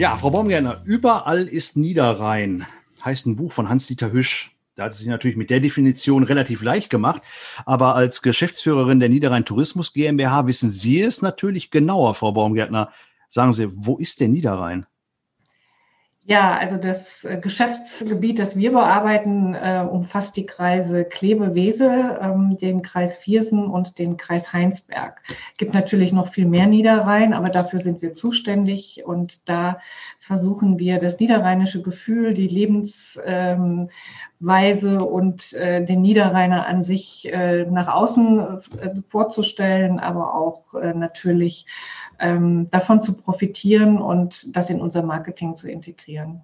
Ja, Frau Baumgärtner, überall ist Niederrhein. Heißt ein Buch von Hans-Dieter Hüsch. Da hat es sich natürlich mit der Definition relativ leicht gemacht. Aber als Geschäftsführerin der Niederrhein Tourismus GmbH wissen Sie es natürlich genauer, Frau Baumgärtner. Sagen Sie, wo ist der Niederrhein? Ja, also das äh, Geschäftsgebiet, das wir bearbeiten, äh, umfasst die Kreise Kleve-Wesel, ähm, den Kreis Viersen und den Kreis Heinsberg. Gibt natürlich noch viel mehr Niederrhein, aber dafür sind wir zuständig und da versuchen wir das niederrheinische Gefühl, die Lebensweise ähm, und äh, den Niederrheiner an sich nach außen vorzustellen, aber auch natürlich davon zu profitieren und das in unser Marketing zu integrieren.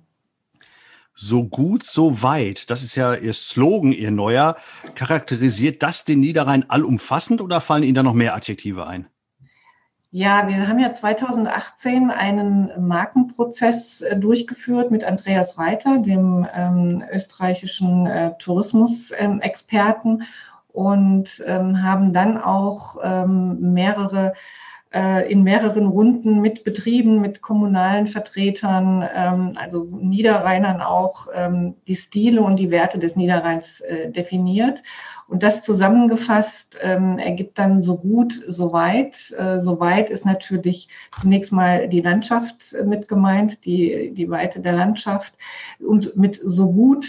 So gut, so weit. Das ist ja Ihr Slogan, Ihr neuer. Charakterisiert das den Niederrhein allumfassend oder fallen Ihnen da noch mehr Adjektive ein? Ja, wir haben ja 2018 einen Markenprozess äh, durchgeführt mit Andreas Reiter, dem ähm, österreichischen äh, Tourismusexperten, ähm, und ähm, haben dann auch ähm, mehrere in mehreren Runden mit Betrieben, mit kommunalen Vertretern, ähm, also Niederrheinern auch ähm, die Stile und die Werte des Niederrheins äh, definiert. Und das zusammengefasst ähm, ergibt dann so gut, so weit. Äh, so weit ist natürlich zunächst mal die Landschaft mit gemeint, die, die Weite der Landschaft. Und mit so gut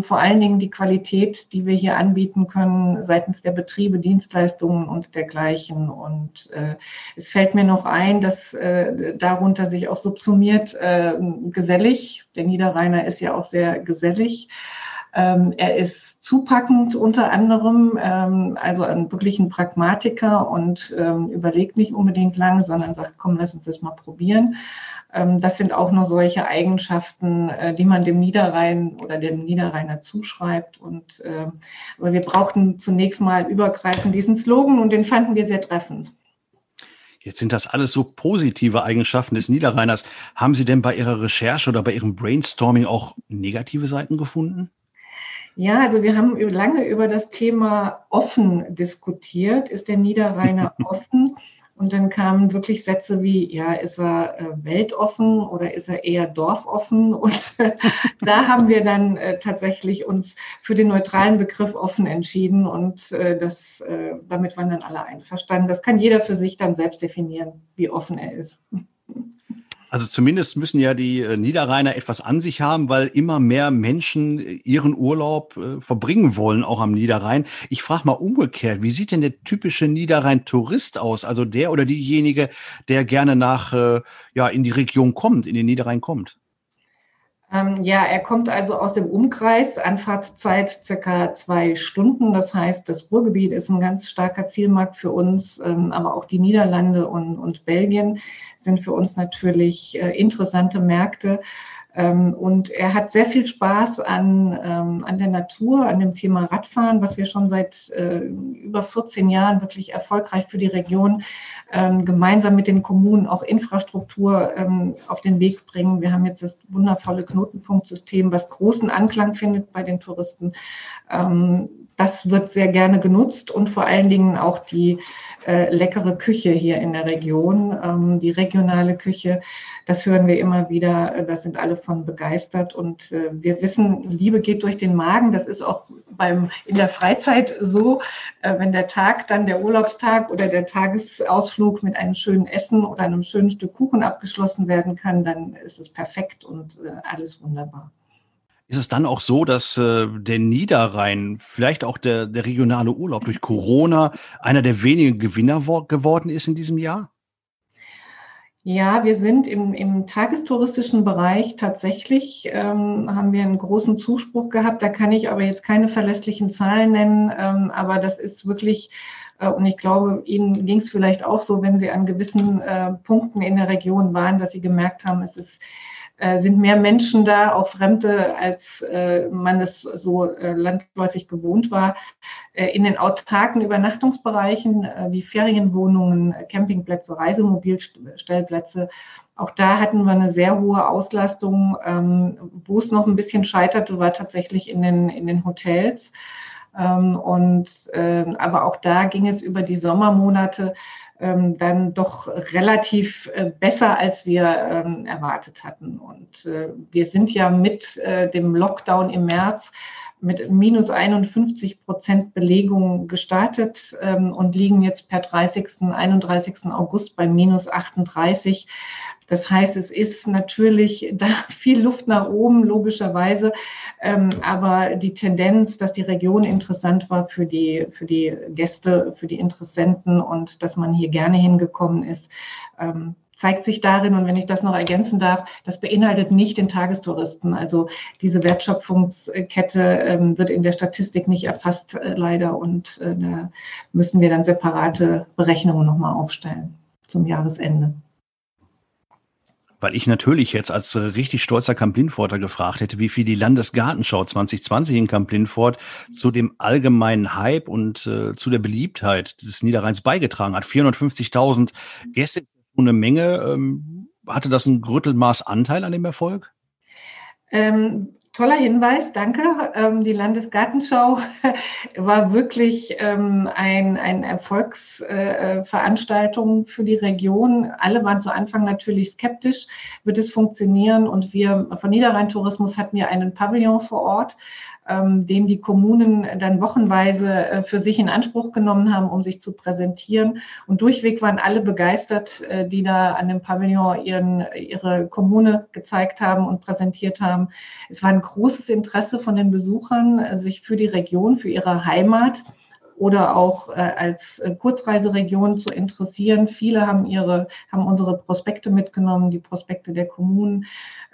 vor allen Dingen die Qualität, die wir hier anbieten können seitens der Betriebe, Dienstleistungen und dergleichen. Und äh, es fällt mir noch ein, dass äh, darunter sich auch subsumiert äh, gesellig. Der Niederrheiner ist ja auch sehr gesellig. Ähm, er ist zupackend unter anderem, ähm, also ein wirklich ein Pragmatiker und ähm, überlegt nicht unbedingt lange, sondern sagt, komm, lass uns das mal probieren. Ähm, das sind auch nur solche Eigenschaften, äh, die man dem Niederrhein oder dem Niederrheiner zuschreibt. Und äh, aber wir brauchten zunächst mal übergreifend diesen Slogan und den fanden wir sehr treffend. Jetzt sind das alles so positive Eigenschaften des Niederrheiners. Haben Sie denn bei Ihrer Recherche oder bei Ihrem Brainstorming auch negative Seiten gefunden? Ja, also wir haben lange über das Thema offen diskutiert. Ist der Niederrheiner offen? Und dann kamen wirklich Sätze wie, ja, ist er äh, weltoffen oder ist er eher dorfoffen? Und äh, da haben wir dann äh, tatsächlich uns für den neutralen Begriff offen entschieden und äh, das, äh, damit waren dann alle einverstanden. Das kann jeder für sich dann selbst definieren, wie offen er ist. Also zumindest müssen ja die äh, Niederrheiner etwas an sich haben, weil immer mehr Menschen äh, ihren Urlaub äh, verbringen wollen, auch am Niederrhein. Ich frage mal umgekehrt, wie sieht denn der typische Niederrhein-Tourist aus? Also der oder diejenige, der gerne nach, äh, ja, in die Region kommt, in den Niederrhein kommt? Ähm, ja, er kommt also aus dem Umkreis, Anfahrtszeit circa zwei Stunden. Das heißt, das Ruhrgebiet ist ein ganz starker Zielmarkt für uns, ähm, aber auch die Niederlande und, und Belgien sind für uns natürlich äh, interessante Märkte. Ähm, und er hat sehr viel Spaß an, ähm, an der Natur, an dem Thema Radfahren, was wir schon seit äh, über 14 Jahren wirklich erfolgreich für die Region ähm, gemeinsam mit den Kommunen auch Infrastruktur auf den Weg bringen. Wir haben jetzt das wundervolle Knotenpunktsystem, was großen Anklang findet bei den Touristen. Das wird sehr gerne genutzt und vor allen Dingen auch die äh, leckere Küche hier in der Region, ähm, die regionale Küche. Das hören wir immer wieder. Äh, da sind alle von begeistert und äh, wir wissen, Liebe geht durch den Magen. Das ist auch beim in der Freizeit so, äh, wenn der Tag dann der Urlaubstag oder der Tagesausflug mit einem schönen Essen oder einem schönen Stück Kuchen abgeschlossen werden kann, dann ist es perfekt und äh, alles wunderbar. Ist es dann auch so, dass äh, der Niederrhein, vielleicht auch der, der regionale Urlaub durch Corona einer der wenigen Gewinner geworden ist in diesem Jahr? Ja, wir sind im, im tagestouristischen Bereich tatsächlich, ähm, haben wir einen großen Zuspruch gehabt. Da kann ich aber jetzt keine verlässlichen Zahlen nennen, ähm, aber das ist wirklich, äh, und ich glaube, Ihnen ging es vielleicht auch so, wenn Sie an gewissen äh, Punkten in der Region waren, dass Sie gemerkt haben, es ist sind mehr Menschen da, auch Fremde, als äh, man es so äh, landläufig gewohnt war. Äh, in den autarken Übernachtungsbereichen äh, wie Ferienwohnungen, Campingplätze, Reisemobilstellplätze, auch da hatten wir eine sehr hohe Auslastung. Ähm, wo es noch ein bisschen scheiterte, war tatsächlich in den, in den Hotels. Ähm, und äh, aber auch da ging es über die Sommermonate ähm, dann doch relativ äh, besser, als wir ähm, erwartet hatten. Und äh, wir sind ja mit äh, dem Lockdown im März mit minus 51 Prozent Belegung gestartet ähm, und liegen jetzt per 30. 31. August bei minus 38. Das heißt, es ist natürlich da viel Luft nach oben, logischerweise. Ähm, aber die Tendenz, dass die Region interessant war für die, für die Gäste, für die Interessenten und dass man hier gerne hingekommen ist, ähm, zeigt sich darin, und wenn ich das noch ergänzen darf, das beinhaltet nicht den Tagestouristen. Also diese Wertschöpfungskette ähm, wird in der Statistik nicht erfasst, äh, leider. Und äh, da müssen wir dann separate Berechnungen nochmal aufstellen zum Jahresende weil ich natürlich jetzt als äh, richtig stolzer Kamp-Lindforter gefragt hätte, wie viel die Landesgartenschau 2020 in Kamp-Lindfort zu dem allgemeinen Hype und äh, zu der Beliebtheit des Niederrheins beigetragen hat. 450.000 Gäste, eine Menge. Ähm, hatte das ein Grüttelmaß Anteil an dem Erfolg? Ähm, Toller Hinweis, danke. Ähm, die Landesgartenschau war wirklich ähm, ein, ein Erfolgsveranstaltung äh, für die Region. Alle waren zu Anfang natürlich skeptisch, wird es funktionieren? Und wir von Niederrhein Tourismus hatten ja einen Pavillon vor Ort, ähm, den die Kommunen dann wochenweise äh, für sich in Anspruch genommen haben, um sich zu präsentieren. Und durchweg waren alle begeistert, äh, die da an dem Pavillon ihren, ihre Kommune gezeigt haben und präsentiert haben. Es war ein großes Interesse von den Besuchern, äh, sich für die Region, für ihre Heimat oder auch äh, als äh, Kurzreiseregion zu interessieren. Viele haben ihre, haben unsere Prospekte mitgenommen, die Prospekte der Kommunen.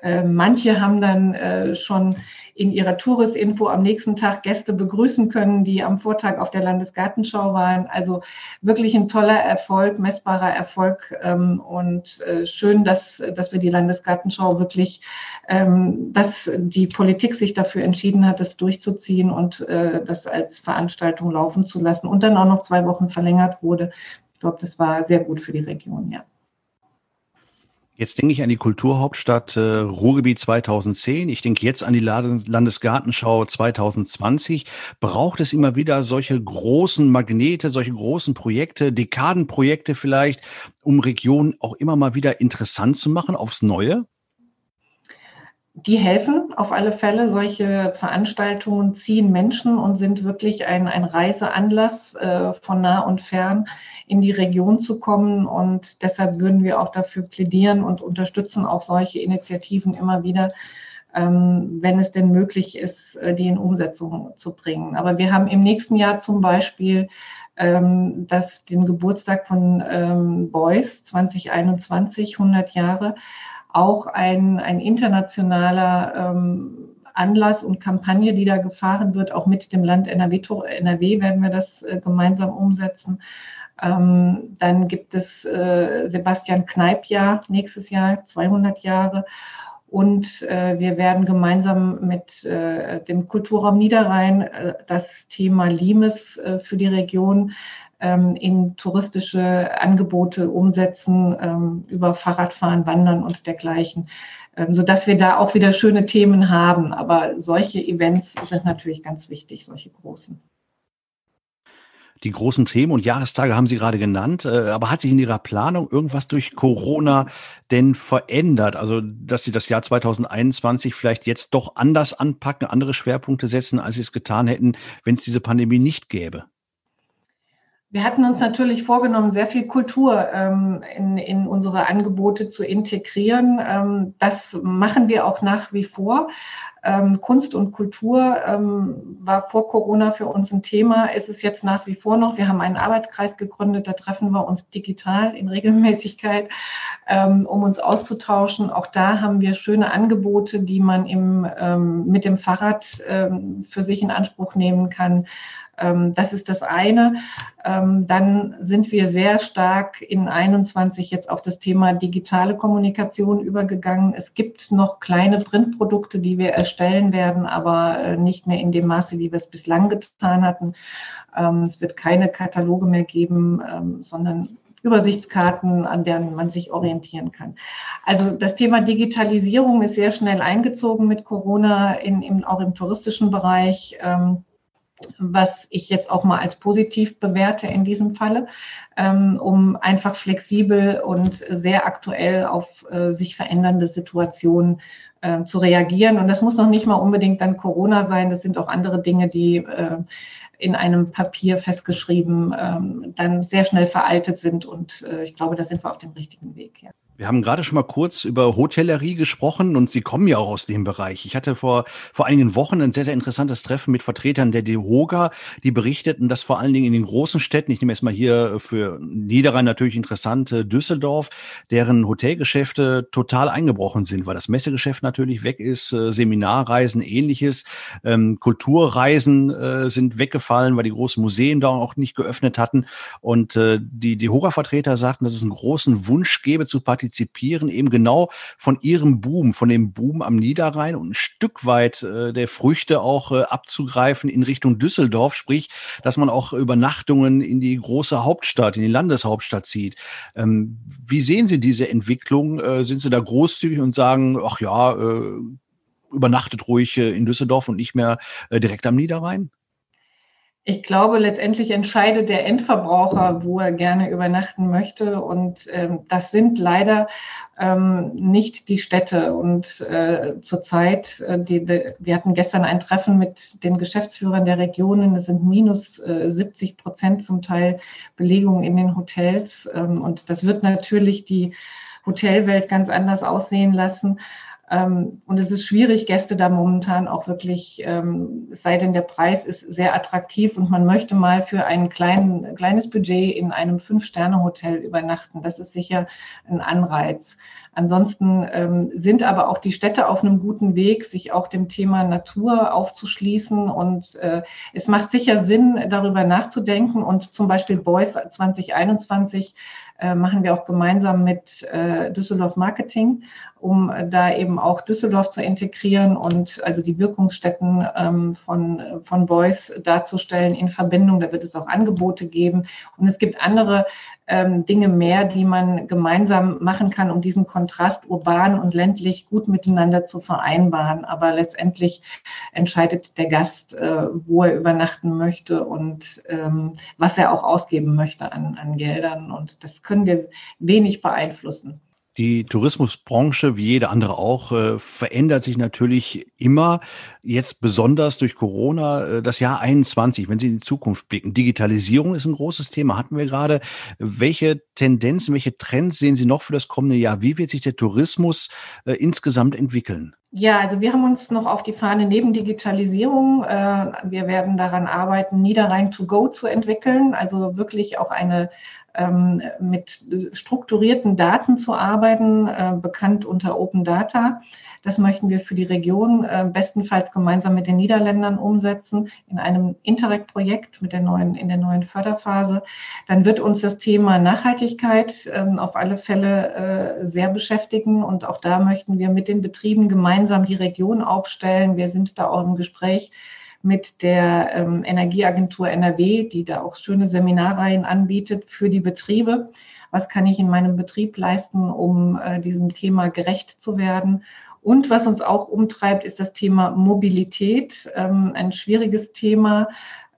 Äh, manche haben dann äh, schon in ihrer Touristinfo am nächsten Tag Gäste begrüßen können, die am Vortag auf der Landesgartenschau waren. Also wirklich ein toller Erfolg, messbarer Erfolg ähm, und äh, schön, dass, dass wir die Landesgartenschau wirklich, ähm, dass die Politik sich dafür entschieden hat, das durchzuziehen und das als Veranstaltung laufen zu lassen und dann auch noch zwei Wochen verlängert wurde. Ich glaube, das war sehr gut für die Region, ja. Jetzt denke ich an die Kulturhauptstadt äh, Ruhrgebiet 2010. Ich denke jetzt an die Landesgartenschau 2020. Braucht es immer wieder solche großen Magnete, solche großen Projekte, Dekadenprojekte vielleicht, um Regionen auch immer mal wieder interessant zu machen aufs Neue? Die helfen auf alle Fälle. Solche Veranstaltungen ziehen Menschen und sind wirklich ein, ein Reiseanlass äh, von nah und fern in die Region zu kommen. Und deshalb würden wir auch dafür plädieren und unterstützen auch solche Initiativen immer wieder, ähm, wenn es denn möglich ist, äh, die in Umsetzung zu bringen. Aber wir haben im nächsten Jahr zum Beispiel ähm, das, den Geburtstag von ähm, Beuys 2021, 100 Jahre auch ein, ein internationaler ähm, Anlass und Kampagne, die da gefahren wird. Auch mit dem Land NRW, NRW werden wir das äh, gemeinsam umsetzen. Ähm, dann gibt es äh, Sebastian Kneip-Jahr nächstes Jahr, 200 Jahre. Und äh, wir werden gemeinsam mit äh, dem Kulturraum Niederrhein äh, das Thema Limes äh, für die Region in touristische Angebote umsetzen, ähm, über Fahrradfahren, Wandern und dergleichen, ähm, sodass wir da auch wieder schöne Themen haben. Aber solche Events sind natürlich ganz wichtig, solche großen. Die großen Themen und Jahrestage haben Sie gerade genannt, äh, aber hat sich in Ihrer Planung irgendwas durch Corona denn verändert? Also, dass Sie das Jahr 2021 vielleicht jetzt doch anders anpacken, andere Schwerpunkte setzen, als Sie es getan hätten, wenn es diese Pandemie nicht gäbe? Wir hatten uns natürlich vorgenommen, sehr viel Kultur ähm, in, in unsere Angebote zu integrieren. Ähm, das machen wir auch nach wie vor. Ähm, Kunst und Kultur ähm, war vor Corona für uns ein Thema, ist es jetzt nach wie vor noch. Wir haben einen Arbeitskreis gegründet, da treffen wir uns digital in Regelmäßigkeit, ähm, um uns auszutauschen. Auch da haben wir schöne Angebote, die man im, ähm, mit dem Fahrrad für sich in Anspruch nehmen kann. Ähm, das ist das eine. Ähm, dann sind wir sehr stark in 21 jetzt auf das Thema digitale Kommunikation übergegangen. Es gibt noch kleine Printprodukte, die wir erstellen werden, aber äh, nicht mehr in dem Maße, wie wir es bislang getan hatten. Ähm, es wird keine Kataloge mehr geben, sondern Übersichtskarten, an denen man sich orientieren kann. Also das Thema Digitalisierung ist sehr schnell eingezogen mit Corona, in, in, auch im touristischen Bereich. Ähm, was ich jetzt auch mal als positiv bewerte in diesem Falle, ähm, um einfach flexibel und sehr aktuell auf äh, sich verändernde Situationen äh, zu reagieren. Und das muss noch nicht mal unbedingt dann Corona sein, das sind auch andere Dinge, die äh, in einem Papier festgeschrieben ähm, dann sehr schnell veraltet sind. Und äh, ich glaube, da sind wir auf dem richtigen Weg. Ja. Wir haben gerade schon mal kurz über Hotellerie gesprochen und Sie kommen ja auch aus dem Bereich. Ich hatte vor, vor einigen Wochen ein sehr, sehr interessantes Treffen mit Vertretern der DEHOGA, die berichteten, dass vor allen Dingen in den großen Städten, ich nehme erstmal hier für Niederrhein natürlich interessant, Düsseldorf, deren Hotelgeschäfte total eingebrochen sind, weil das Messegeschäft natürlich weg ist, äh, Seminarreisen ähnliches, ähm, Kulturreisen äh, sind weggefallen, weil die großen Museen da auch nicht geöffnet hatten. Und äh, die DEHOGA-Vertreter sagten, dass es einen großen Wunsch gäbe zu partizipieren partizipieren eben genau von ihrem Boom, von dem Boom am Niederrhein und ein Stück weit äh, der Früchte auch äh, abzugreifen in Richtung Düsseldorf, sprich, dass man auch Übernachtungen in die große Hauptstadt, in die Landeshauptstadt zieht. Ähm, wie sehen Sie diese Entwicklung? Äh, sind Sie da großzügig und sagen, ach ja, äh, übernachtet ruhig äh, in Düsseldorf und nicht mehr äh, direkt am Niederrhein? Ich glaube, letztendlich entscheidet der Endverbraucher, wo er gerne übernachten möchte. Und ähm, das sind leider ähm, nicht die Städte. Und äh, zurzeit, äh, die, die, wir hatten gestern ein Treffen mit den Geschäftsführern der Regionen. Es sind minus äh, 70 Prozent zum Teil Belegung in den Hotels. Ähm, und das wird natürlich die Hotelwelt ganz anders aussehen lassen. Ähm, und es ist schwierig, Gäste da momentan auch wirklich, ähm, es sei denn, der Preis ist sehr attraktiv und man möchte mal für ein klein, kleines Budget in einem Fünf-Sterne-Hotel übernachten. Das ist sicher ein Anreiz. Ansonsten ähm, sind aber auch die Städte auf einem guten Weg, sich auch dem Thema Natur aufzuschließen. Und äh, es macht sicher Sinn, darüber nachzudenken. Und zum Beispiel Boys 2021 äh, machen wir auch gemeinsam mit äh, Düsseldorf Marketing, um äh, da eben auch Düsseldorf zu integrieren und also die Wirkungsstätten ähm, von, von Boys darzustellen in Verbindung. Da wird es auch Angebote geben. Und es gibt andere ähm, Dinge mehr, die man gemeinsam machen kann, um diesen Kontrast urban und ländlich gut miteinander zu vereinbaren. Aber letztendlich entscheidet der Gast, äh, wo er übernachten möchte und ähm, was er auch ausgeben möchte an, an Geldern. Und das können wir wenig beeinflussen. Die Tourismusbranche, wie jede andere auch, äh, verändert sich natürlich immer. Jetzt besonders durch Corona, äh, das Jahr 21, wenn Sie in die Zukunft blicken. Digitalisierung ist ein großes Thema, hatten wir gerade. Welche Tendenzen, welche Trends sehen Sie noch für das kommende Jahr? Wie wird sich der Tourismus äh, insgesamt entwickeln? Ja, also wir haben uns noch auf die Fahne neben Digitalisierung, wir werden daran arbeiten, Niederrhein to go zu entwickeln, also wirklich auch eine mit strukturierten Daten zu arbeiten, äh, bekannt unter Open Data. Das möchten wir für die Region äh, bestenfalls gemeinsam mit den Niederländern umsetzen in einem Interreg-Projekt mit der neuen, in der neuen Förderphase. Dann wird uns das Thema Nachhaltigkeit ähm, auf alle Fälle äh, sehr beschäftigen und auch da möchten wir mit den Betrieben gemeinsam die Region aufstellen. Wir sind da auch im Gespräch mit der ähm, Energieagentur NRW, die da auch schöne Seminarreihen anbietet für die Betriebe. Was kann ich in meinem Betrieb leisten, um äh, diesem Thema gerecht zu werden? Und was uns auch umtreibt, ist das Thema Mobilität, ähm, ein schwieriges Thema.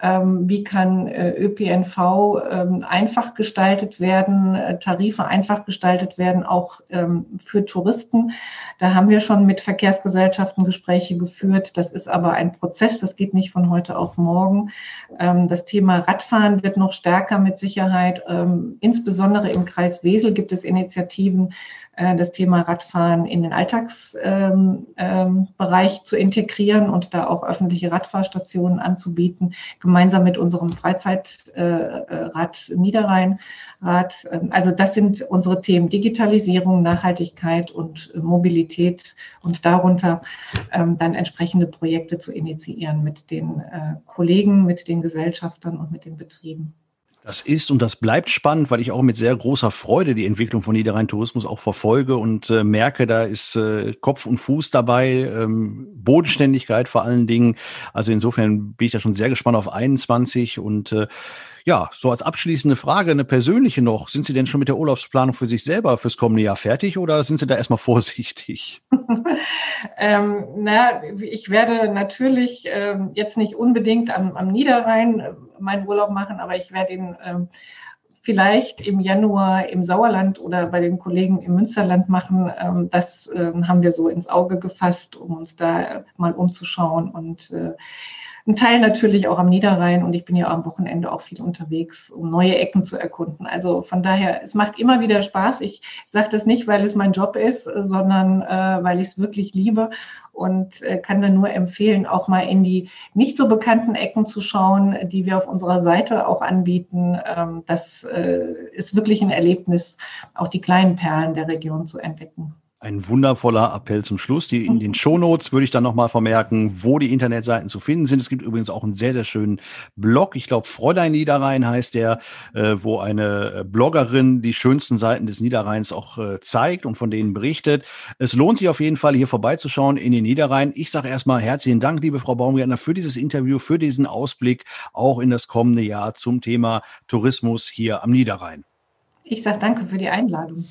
Ähm, wie kann äh, ÖPNV ähm, einfach gestaltet werden, äh, Tarife einfach gestaltet werden, auch ähm, für Touristen. Da haben wir schon mit Verkehrsgesellschaften Gespräche geführt. Das ist aber ein Prozess, das geht nicht von heute auf morgen. Das Thema Radfahren wird noch stärker mit Sicherheit. Insbesondere im Kreis Wesel gibt es Initiativen, das Thema Radfahren in den Alltagsbereich ähm, ähm, zu integrieren und da auch öffentliche Radfahrstationen anzubieten, gemeinsam mit unserem Freizeitrad äh, Niederrhein. Rad. Ähm, also das sind unsere Themen Digitalisierung, Nachhaltigkeit und Mobilität und darunter dann entsprechende Projekte zu initiieren mit den äh, Kollegen, mit den Gesellschaftern und mit den Betrieben. Das ist und das bleibt spannend, weil ich auch mit sehr großer Freude die Entwicklung von Niederrhein Tourismus auch verfolge und äh, merke, da ist äh, Kopf und Fuß dabei, ähm, Bodenständigkeit vor allen Dingen. Also insofern bin ich da schon sehr gespannt auf 21 und äh, Ja, so als abschließende Frage, eine persönliche noch. Sind Sie denn schon mit der Urlaubsplanung für sich selber fürs kommende Jahr fertig oder sind Sie da erstmal vorsichtig? ähm, na, ich werde natürlich ähm, jetzt nicht unbedingt am, am Niederrhein äh, meinen Urlaub machen, aber ich werde ihn ähm, vielleicht im Januar im Sauerland oder bei den Kollegen im Münsterland machen. Ähm, das ähm, haben wir so ins Auge gefasst, um uns da mal umzuschauen und äh, ein Teil natürlich auch am Niederrhein und ich bin ja am Wochenende auch viel unterwegs, um neue Ecken zu erkunden. Also von daher, es macht immer wieder Spaß. Ich sage das nicht, weil es mein Job ist, sondern äh, weil ich es wirklich liebe und äh, kann dann nur empfehlen, auch mal in die nicht so bekannten Ecken zu schauen, die wir auf unserer Seite auch anbieten. Ähm, das äh, ist wirklich ein Erlebnis, auch die kleinen Perlen der Region zu entdecken. Ein wundervoller Appell zum Schluss. Die, in den Shownotes würde ich dann nochmal vermerken, wo die Internetseiten zu finden sind. Es gibt übrigens auch einen sehr, sehr schönen Blog. Ich glaube, Fräulein Niederrhein heißt der, äh, wo eine äh, Bloggerin die schönsten Seiten des Niederrheins auch äh, zeigt und von denen berichtet. Es lohnt sich auf jeden Fall, hier vorbeizuschauen in den Niederrhein. Ich sage erstmal herzlichen Dank, liebe Frau Baumgärtner, für dieses Interview, für diesen Ausblick auch in das kommende Jahr zum Thema Tourismus hier am Niederrhein. Ich sage danke für die Einladung.